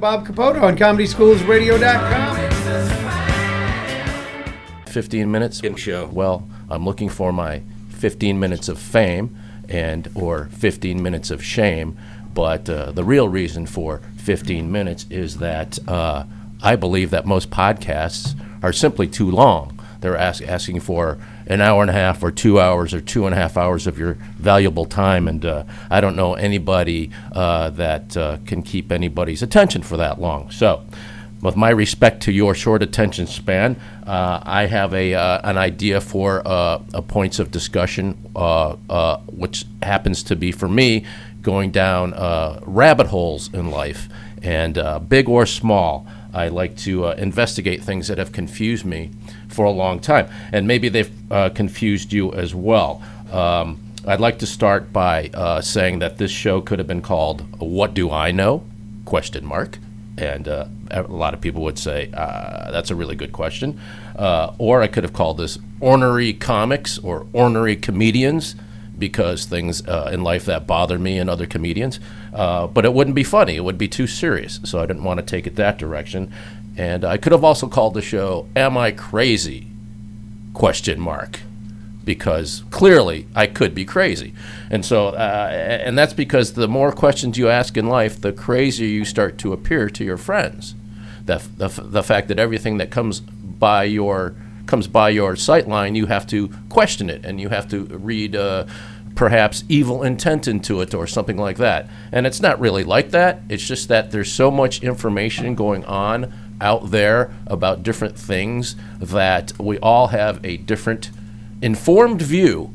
Bob Capoto on ComedySchoolsRadio.com. 15 minutes show. Well, I'm looking for my 15 minutes of fame and or 15 minutes of shame. But uh, the real reason for 15 minutes is that uh, I believe that most podcasts are simply too long. They're ask, asking for an hour and a half or two hours or two and a half hours of your valuable time. And uh, I don't know anybody uh, that uh, can keep anybody's attention for that long. So, with my respect to your short attention span, uh, I have a uh, an idea for uh, a points of discussion, uh, uh, which happens to be for me going down uh, rabbit holes in life, and big or small. I like to investigate things that have confused me for a long time, and maybe they've uh, confused you as well. Um, I'd like to start by uh, saying that this show could have been called "What Do I Know?" question mark and uh, a lot of people would say uh, that's a really good question. Uh, or I could have called this ornery comics or ornery comedians because things uh, in life that bother me and other comedians. Uh, but it wouldn't be funny; it would be too serious. So I didn't want to take it that direction. And I could have also called the show "Am I Crazy?" question mark because clearly I could be crazy. And so, uh, and that's because the more questions you ask in life, the crazier you start to appear to your friends. The, the, the fact that everything that comes by your comes by your sight line, you have to question it and you have to read uh, perhaps evil intent into it or something like that. And it's not really like that. It's just that there's so much information going on out there about different things that we all have a different informed view.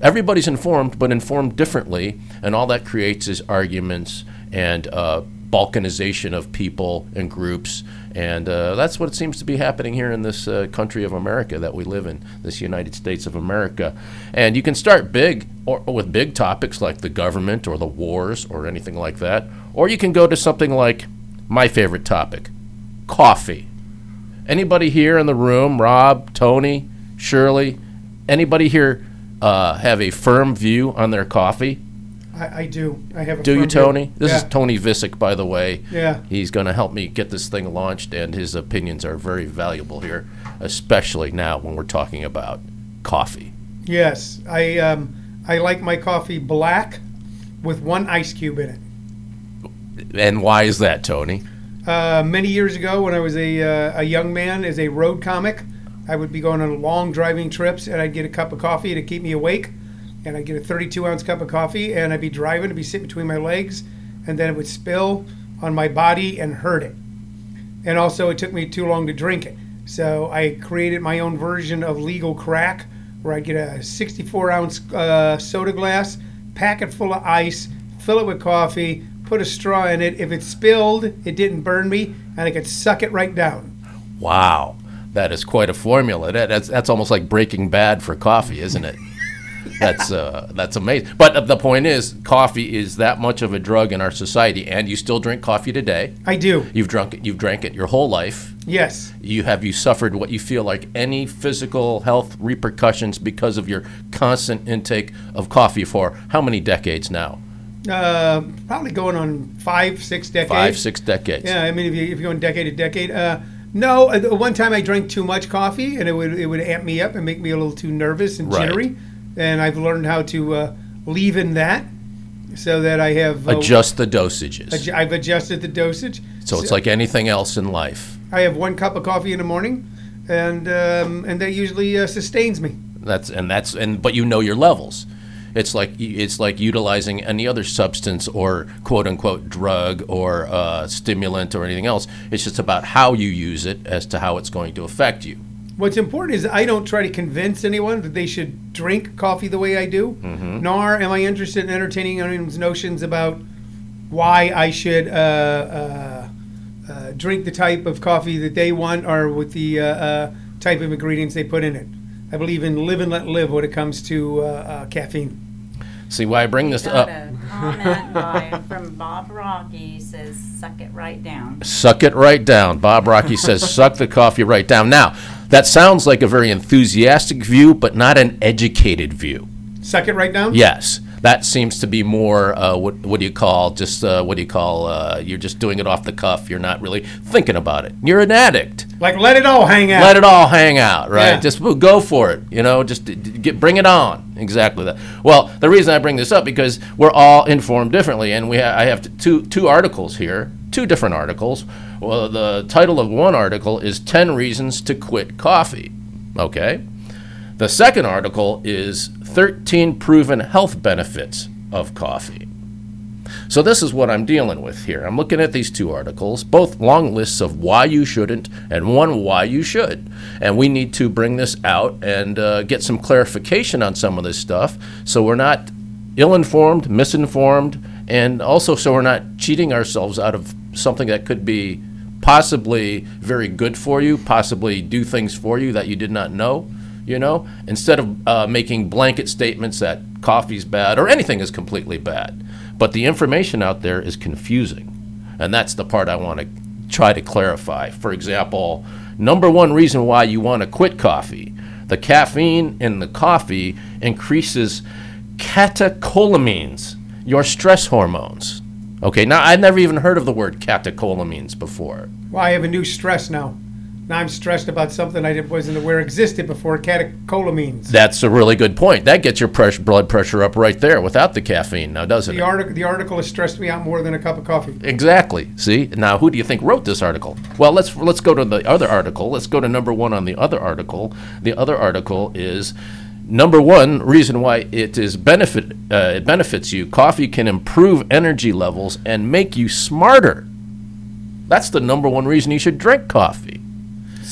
Everybody's informed, but informed differently, and all that creates is arguments and uh, balkanization of people and groups, and uh, that's what seems to be happening here in this uh, country of America that we live in, this United States of America. And you can start big or, with big topics like the government or the wars or anything like that, or you can go to something like my favorite topic, coffee. Anybody here in the room, Rob, Tony, Shirley, anybody here uh, have a firm view on their coffee? I, I do. I have a Do you, firm view. Tony? This is Tony Visick, by the way. Yeah. He's going to help me get this thing launched, and his opinions are very valuable here, especially now when we're talking about coffee. Yes, I um, I like my coffee black with one ice cube in it. And why is that, Tony? Uh, many years ago, when I was a uh, a young man as a road comic, I would be going on long driving trips, and I'd get a cup of coffee to keep me awake, and I'd get a 32 ounce cup of coffee, and I'd be driving, it'd be sitting between my legs, and then it would spill on my body and hurt it. And also, it took me too long to drink it, so I created my own version of legal crack, where I get a 64 ounce uh, soda glass, pack it full of ice, fill it with coffee, put a straw in it. If it spilled, it didn't burn me, and I could suck it right down. Wow, that is quite a formula. That, that's, that's almost like Breaking Bad for coffee, isn't it? that's uh, that's amazing. But the point is, coffee is that much of a drug in our society, and you still drink coffee today. I do. You've drunk it. You've drank it your whole life. Yes. You have you suffered what you feel like any physical health repercussions because of your constant intake of coffee for how many decades now? Uh, probably going on five, six decades. Five, six decades. Yeah, I mean, if, you, if you're going decade to decade. Uh, no, uh, one time I drank too much coffee, and it would it would amp me up and make me a little too nervous and Right. jittery. And I've learned how to uh, leaven that, so that I have uh, Adjust the dosages. adju- I've adjusted the dosage. so it's like anything else in life. I have one cup of coffee in the morning, and um, and that usually uh, sustains me. That's and that's and but you know your levels. It's like it's like utilizing any other substance or quote unquote drug or uh, stimulant or anything else. It's just about how you use it as to how it's going to affect you. What's important is I don't try to convince anyone that they should drink coffee the way I do, nor am I interested in entertaining anyone's notions about why I should uh, uh, uh, drink the type of coffee that they want or with the uh, uh, type of ingredients they put in it. I believe in live and let live when it comes to uh, uh, caffeine. See why I bring this Got up? a comment by, from Bob Rocky, says, suck it right down. Suck it right down. Bob Rocky says, suck the coffee right down. Now, that sounds like a very enthusiastic view, but not an educated view. Suck it right down. Yes. That seems to be more uh, what what do you call just uh, what do you call uh, you're just doing it off the cuff. You're not really thinking about it. You're an addict. Like let it all hang out. Let it all hang out, right? Yeah. Just go for it. You know, just get bring it on. Exactly that. Well, the reason I bring this up because we're all informed differently, and we ha- I have two two articles here, two different articles. Well, the title of one article is 10 Reasons to Quit Coffee. Okay. The second article is 13 Proven Health Benefits of Coffee. So this is what I'm dealing with here. I'm looking at these two articles, both long lists of why you shouldn't and one why you should. And we need to bring this out and uh, get some clarification on some of this stuff so we're not ill-informed, misinformed, and also so we're not cheating ourselves out of something that could be possibly very good for you, possibly do things for you that you did not know. You know, instead of uh, making blanket statements that coffee's bad or anything is completely bad, but the information out there is confusing, and that's the part I want to try to clarify. For example, number one reason why you want to quit coffee: the caffeine in the coffee increases catecholamines, your stress hormones. Okay, now I've never even heard of the word catecholamines before. Well, I have a new stress now. Now I'm stressed about something I did. wasn't aware existed before catecholamines. That's a really good point. That gets your blood pressure up right there without the caffeine, now doesn't The it? article, the article has stressed me out more than a cup of coffee. Exactly. See now, who do you think wrote this article? Well, let's let's go to the other article. Let's go to number one on the other article. The other article is number one reason why it is benefit uh, it benefits you. Coffee can improve energy levels and make you smarter. That's the number one reason you should drink coffee.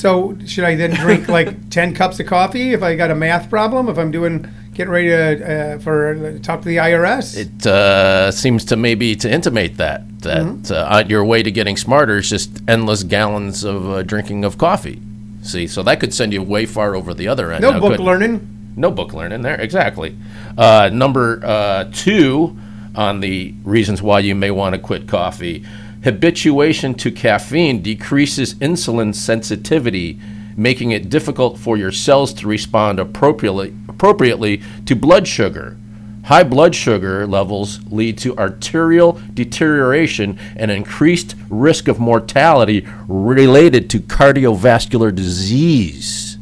So should I then drink like ten cups of coffee if I got a math problem? If I'm doing getting ready to uh, for uh, talk to the IRS? It uh, seems to maybe to intimate that that uh, on your way to getting smarter is just endless gallons of uh, drinking of coffee. See, so that could send you way far over the other end. no now, book couldn't learning. No book learning there, exactly. Uh, number uh, two on the reasons why you may want to quit coffee habituation to caffeine decreases insulin sensitivity, making it difficult for your cells to respond appropriately, appropriately to blood sugar. High blood sugar levels lead to arterial deterioration and increased risk of mortality related to cardiovascular disease.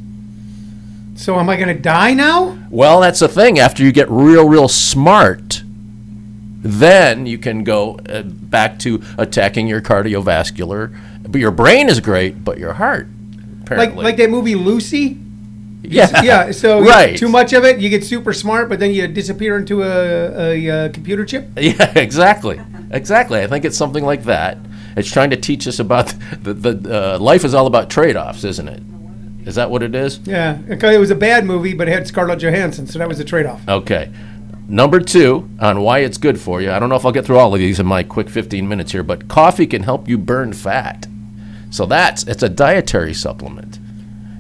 So am I going to die now? Well, that's the thing. After you get real, real smart, then you can go uh, back to attacking your cardiovascular. But your brain is great, but your heart, Like apparently. like that movie Lucy. yeah, Yeah. So right. too much of it, you get super smart, but then you disappear into a, a, uh computer chip. Yeah, exactly, exactly. I think it's something like that. It's trying to teach us about the the uh, life is all about trade-offs, isn't it? Is that what it is? Yeah. Okay, It was a bad movie, but it had Scarlett Johansson, so that was a trade-off. Okay. Number two, on why it's good for you. I don't know if I'll get through all of these in my quick 15 minutes here, but coffee can help you burn fat. So that's it's a dietary supplement.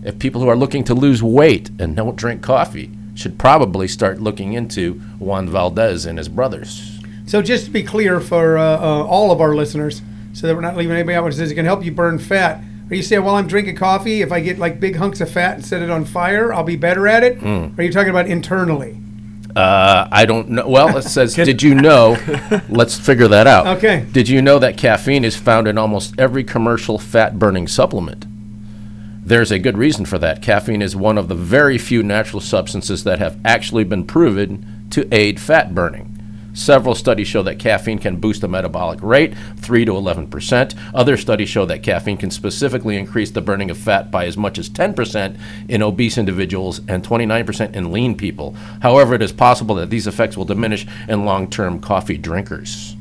If people who are looking to lose weight and don't drink coffee should probably start looking into Juan Valdez and his brothers. So just to be clear for uh, uh, all of our listeners, so that we're not leaving anybody out, which says it can help you burn fat. Are you saying while I'm drinking coffee, if I get like big hunks of fat and set it on fire, I'll be better at it? Hmm. Or are you talking about internally? Uh, I don't know. Well, it says, did you know? Let's figure that out. Okay. Did you know that caffeine is found in almost every commercial fat burning supplement? There's a good reason for that. Caffeine is one of the very few natural substances that have actually been proven to aid fat burning. Several studies show that caffeine can boost the metabolic rate 3 to 11%. Other studies show that caffeine can specifically increase the burning of fat by as much as 10% in obese individuals and 29% in lean people. However, it is possible that these effects will diminish in long term coffee drinkers.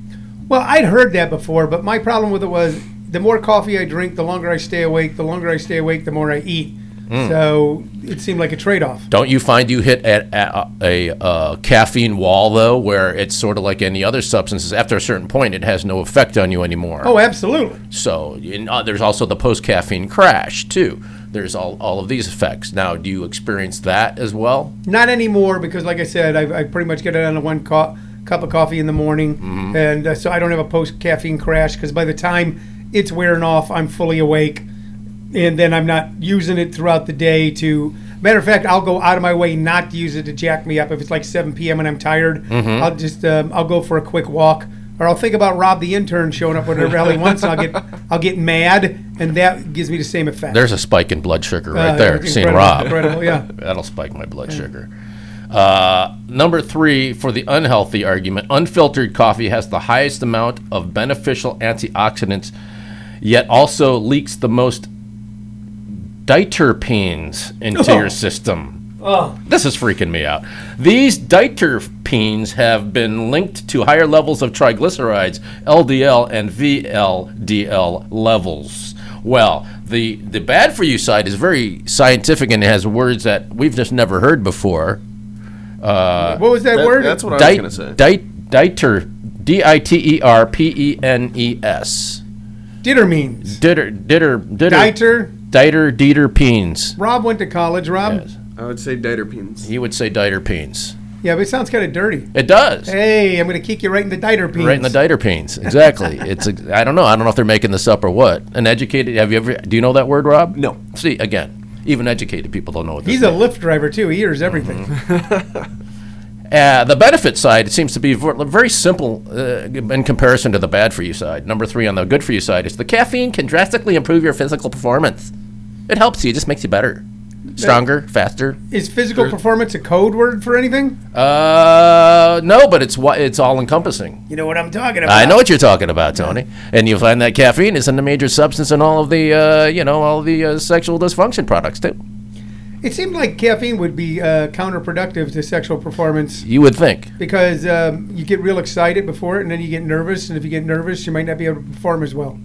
Well, I'd heard that before, but my problem with it was the more coffee I drink, the longer I stay awake. The longer I stay awake, the more I eat. Hmm. So it seemed like a trade-off. Don't you find you hit at, at a, uh, caffeine wall though, where it's sort of like any other substances? After a certain point, it has no effect on you anymore. Oh, absolutely. So in, uh, there's also the post caffeine crash too. There's all, all of these effects. Now, do you experience that as well? Not anymore because, like I said, I, I pretty much get it on a one co- cup of coffee in the morning, Mm-hmm. and uh, so I don't have a post caffeine crash because by the time it's wearing off, I'm fully awake, and then I'm not using it throughout the day to. Matter of fact, I'll go out of my way not to use it to jack me up. If it's like 7 p.m. and I'm tired, Mm-hmm. I'll just um, I'll go for a quick walk, or I'll think about Rob the intern showing up whenever he wants. And I'll get I'll get mad, and that gives me the same effect. There's a spike in blood sugar right Uh, there. Seeing Rob. incredible, yeah. That'll spike my blood sugar. Uh, number three, for the unhealthy argument, unfiltered coffee has the highest amount of beneficial antioxidants, yet also leaks the most diterpenes into Oh. your system. oh, This is freaking me out. These diterpenes have been linked to higher levels of triglycerides, LDL, and VLDL levels. Well, the, the bad for you side is very scientific and it has words that we've just never heard before. Uh, what was that, That- word? that's what I was gonna say. di- diter, D I T E R P E N E S. Ditter means. Diter, diter, diter. Dieter. Diter, diterpenes. Rob went to college. Rob. Yes. I would say diterpenes. He would say diterpenes. Yeah, but it sounds kind of dirty. It does. Hey, I'm going to kick you right in the diter peens. Right in the diterpenes, exactly. it's a, I don't know. I don't know if they're making this up or what. An educated. Have you ever? Do you know that word, Rob? No. See, again, even educated people don't know what this He's a means. Lyft driver too. He hears everything. Mm-hmm. Uh, the benefit side, it seems to be very simple uh, in comparison to the bad for you side. Number three on the good for you side is the caffeine can drastically improve your physical performance. It helps you, it just makes you better, stronger, faster. Is physical performance a code word for anything? Uh, no, but it's wha- it's all encompassing. You know what I'm talking about. I know what you're talking about, Tony. And you'll find that caffeine isn't a major substance in all of the, uh, you know, all of the uh, sexual dysfunction products too. It seemed like caffeine would be uh, counterproductive to sexual performance You would think. because um, you get real excited before it, and then you get nervous, and if you get nervous, you might not be able to perform as well.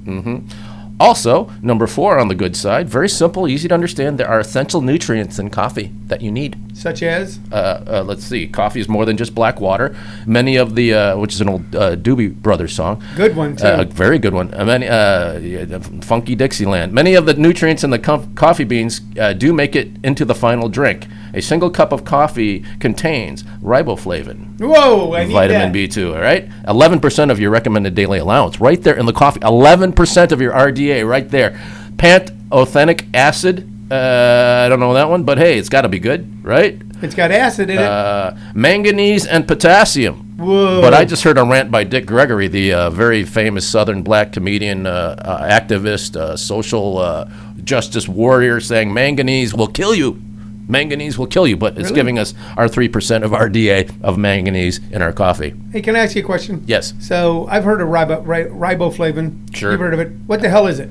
Also, number four on the good side, very simple, easy to understand. There are essential nutrients in coffee that you need. Such as Uh, uh, let's see, coffee is more than just black water. Many of the, uh, which is an old uh, Doobie Brothers song. good one too. Uh, a very good one. Uh, many, uh, Funky Dixieland. Many of the nutrients in the com- coffee beans uh, do make it into the final drink. A single cup of coffee contains riboflavin, Whoa, I need vitamin that. B2, all right? 11% of your recommended daily allowance, right there in the coffee. 11% of your RDA, right there. Pantothenic acid, uh, I don't know that one, but hey, it's got to be good, right? It's got acid in it. Uh, manganese and potassium. Whoa. But I just heard a rant by Dick Gregory, the uh, very famous Southern black comedian, uh, uh, activist, uh, social uh, justice warrior, saying manganese will kill you. Manganese will kill you, but it's Really? giving us our 3% of RDA of manganese in our coffee. hey, can I ask you a question? Yes. So I've heard of ribo, ri- riboflavin. Sure. You've heard of it. What the hell is it?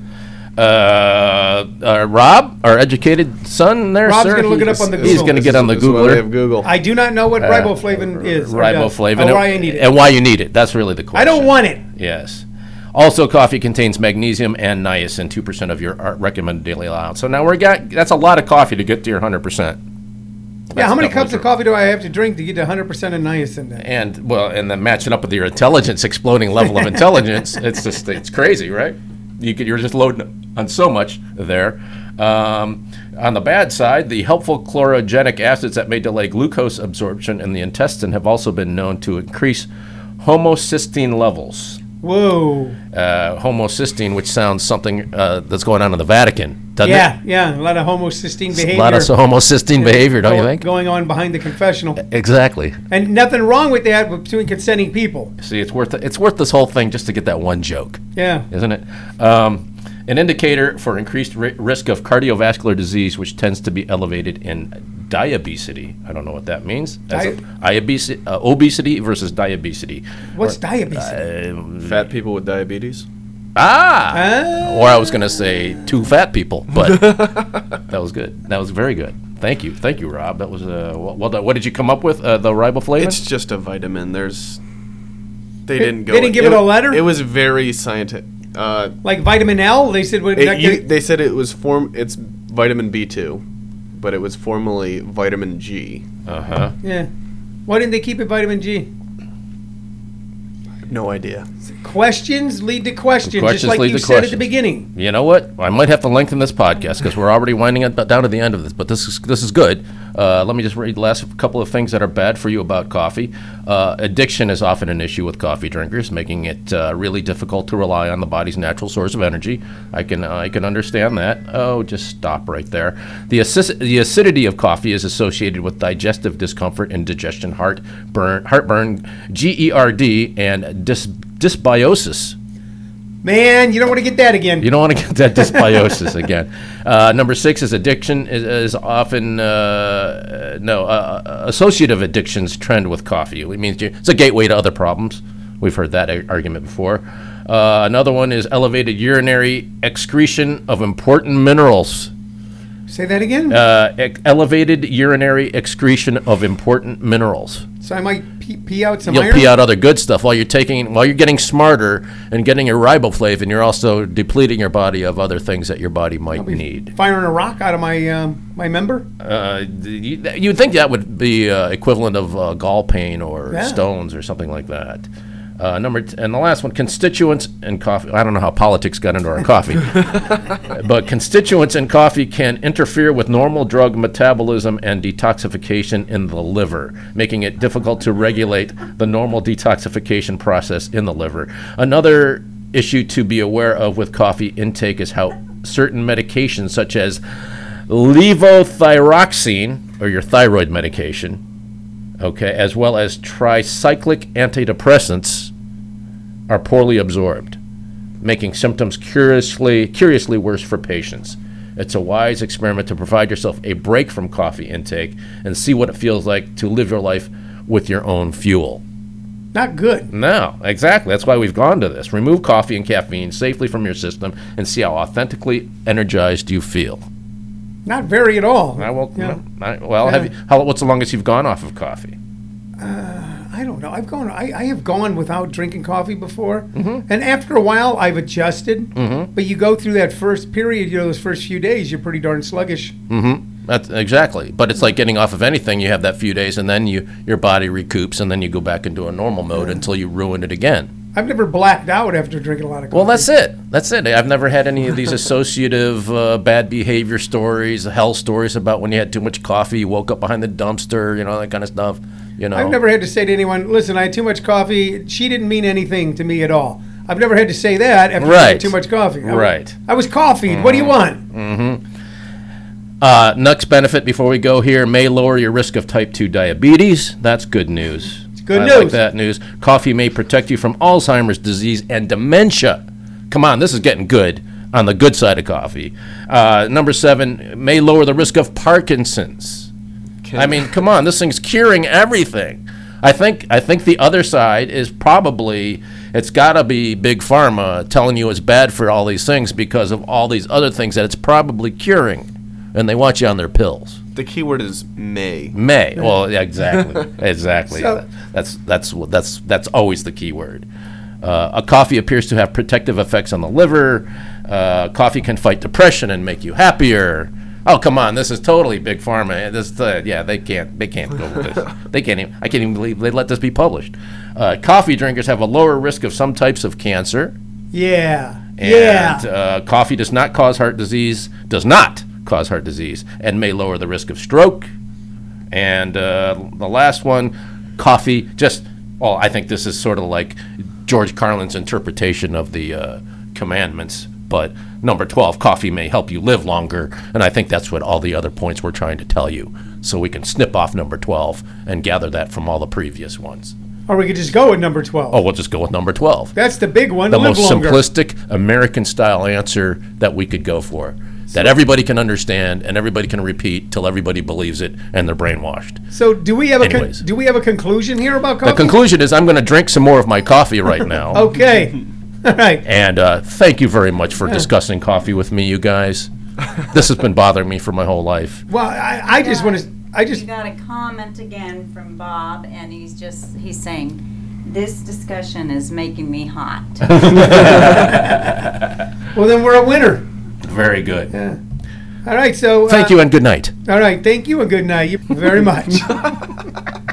Uh, uh, Rob, our educated son there, Rob's sir, gonna look it he's- up on the He's Google. going to get on the this is why we Googler. have Google. I do not know what riboflavin is. or does. Riboflavin. Or why I need it. And why you need it. That's really the question. I don't want it. Yes. Also, coffee contains magnesium and niacin, two percent of your uh, recommended daily allowance. So now we're got that's a lot of coffee to get to your hundred percent. Yeah, how many cups of coffee do I have to drink to get to 100% of niacin? Then? And well, and then matching up with your intelligence, exploding level of intelligence, it's just it's crazy, right? You could, you're just loading on so much there. Um, on the bad side, the helpful chlorogenic acids that may delay glucose absorption in the intestine have also been known to increase homocysteine levels. Whoa. uh, homocysteine, which sounds something uh, that's going on in the Vatican, doesn't Yeah, it? yeah, yeah, a lot of homocysteine behavior. A lot of homocysteine behavior, don't you think? Going on behind the confessional. Exactly. And nothing wrong with that between consenting people. See, it's worth it's worth this whole thing just to get that one joke, Yeah. isn't it? Um, an indicator for increased ri- risk of cardiovascular disease, which tends to be elevated in diabesity. I don't know what that means. That's a- diabesi- uh, obesity versus diabesity. What's Or- diabetes? Fat people with diabetes. Ah! Ah. Or I was going to say two fat people, but that was good. That was very good. Thank you, thank you, Rob. That was uh, well, well done. What did you come up with? Uh, the riboflavin. It's just a vitamin. There's. They They- didn't go. they didn't give it a letter? It was very scientific. Uh, like vitamin L? They said would it- you- they said it was form. It's vitamin B two, but it was formerly vitamin G. uh huh. Yeah. Why didn't they keep it vitamin G? No idea. Questions lead to questions, just Questions like lead you to said at the beginning. You know what? I might have to lengthen this podcast because we're already winding it down to the end of this. But this is this is good. Uh, let me just read the last couple of things that are bad for you about coffee. Uh, addiction is often an issue with coffee drinkers, making it uh, really difficult to rely on the body's natural source of energy. I can I can understand that. Oh, just stop right there. The acid- the acidity of coffee is associated with digestive discomfort, indigestion, heartburn, heartburn, GERD, and dis- dysbiosis. Man, you don't want to get that again. You don't want to get that dysbiosis again. Uh, number six is addiction is, is often uh, no uh, uh, associative addictions trend with coffee. It means it's a gateway to other problems. We've heard that argument before. Uh, another one is elevated urinary excretion of important minerals. Say that again. Uh, ex- elevated urinary excretion of important minerals. so I might pee, pee out some You'll iron. pee out other good stuff while you're taking while you're getting smarter and getting your riboflavin. You're also depleting your body of other things that your body might need. Firing a rock out of my um, my member. Uh, you, you'd think that would be uh, equivalent of uh, gall pain or Yeah. stones or something like that. Uh, number t- and the last one, constituents and coffee. I don't know how politics got into our coffee, but constituents in coffee can interfere with normal drug metabolism and detoxification in the liver, making it difficult to regulate the normal detoxification process in the liver. Another issue to be aware of with coffee intake is how certain medications, such as levothyroxine, or your thyroid medication, okay, as well as tricyclic antidepressants, are poorly absorbed, making symptoms curiously, curiously worse for patients. It's a wise experiment to provide yourself a break from coffee intake and see what it feels like to live your life with your own fuel. Not good. No, exactly. That's why we've gone to this. Remove coffee and caffeine safely from your system and see how authentically energized you feel. Not very at all. I will. Yeah. I, well, have you, how, what's the longest you've gone off of coffee? Uh, I don't know. I've gone. I, I have gone without drinking coffee before, Mm-hmm. and after a while, I've adjusted. But you go through that first period. You know, those first few days, you're pretty darn sluggish. Mm-hmm. That's exactly. But it's like getting off of anything. You have that few days, and then you your body recoups, and then you go back into a normal mode until you ruin it again. I've never blacked out after drinking a lot of coffee. Well, that's it. That's it. I've never had any of these associative uh, bad behavior stories, hell stories about when you had too much coffee, you woke up behind the dumpster, you know that kind of stuff. You know. I've never had to say to anyone, "Listen, I had too much coffee." She didn't mean anything to me at all. I've never had to say that after Right. drinking too much coffee. I, Right. I was coffeeed. What do you want? Uh, next benefit before we go here may lower your risk of type 2 diabetes. That's good news. Good I like news. that news. Coffee may protect you from Alzheimer's disease and dementia. Come on, this is getting good on the good side of coffee. Uh, number seven may lower the risk of Parkinson's. I mean, come on, this thing's curing everything. I think I think the other side is probably it's got to be big pharma telling you it's bad for all these things because of all these other things that it's probably curing, and they want you on their pills. The key word is may. May. Well, yeah, exactly, exactly. So- that's that's what that's that's always the key word. Uh, a coffee appears to have protective effects on the liver. Uh, coffee can fight depression and make you happier. Oh come on, this is totally big pharma. This, uh, yeah, they can't they can't go with this. They can't even. I can't even believe they let this be published. Uh, coffee drinkers have a lower risk of some types of cancer. Yeah. And yeah. uh, coffee does not cause heart disease, does not cause heart disease, and may lower the risk of stroke. And uh, the last one, coffee, just, well, I think this is sort of like George Carlin's interpretation of the uh, commandments. But number 12, coffee may help you live longer. And I think that's what all the other points we're trying to tell you. So we can snip off number 12 and gather that from all the previous ones. or we could just go with number twelve. Oh, we'll just go with number 12 That's the big one. the most longer. simplistic American style answer that we could go for. That everybody can understand and everybody can repeat till everybody believes it and they're brainwashed. So do we have a con- do we have a conclusion here about coffee? The conclusion is I'm going to drink some more of my coffee right now. okay. All right. And uh, thank you very much for discussing coffee with me, you guys. This has been bothering me for my whole life. Well, I, I just want to. I just We got a comment again from Bob, and he's just, he's saying, this discussion is making me hot. well then we're a winner. Very good. Yeah. All right. So Thank uh, you and good night. All right. Thank you and good night. You very much.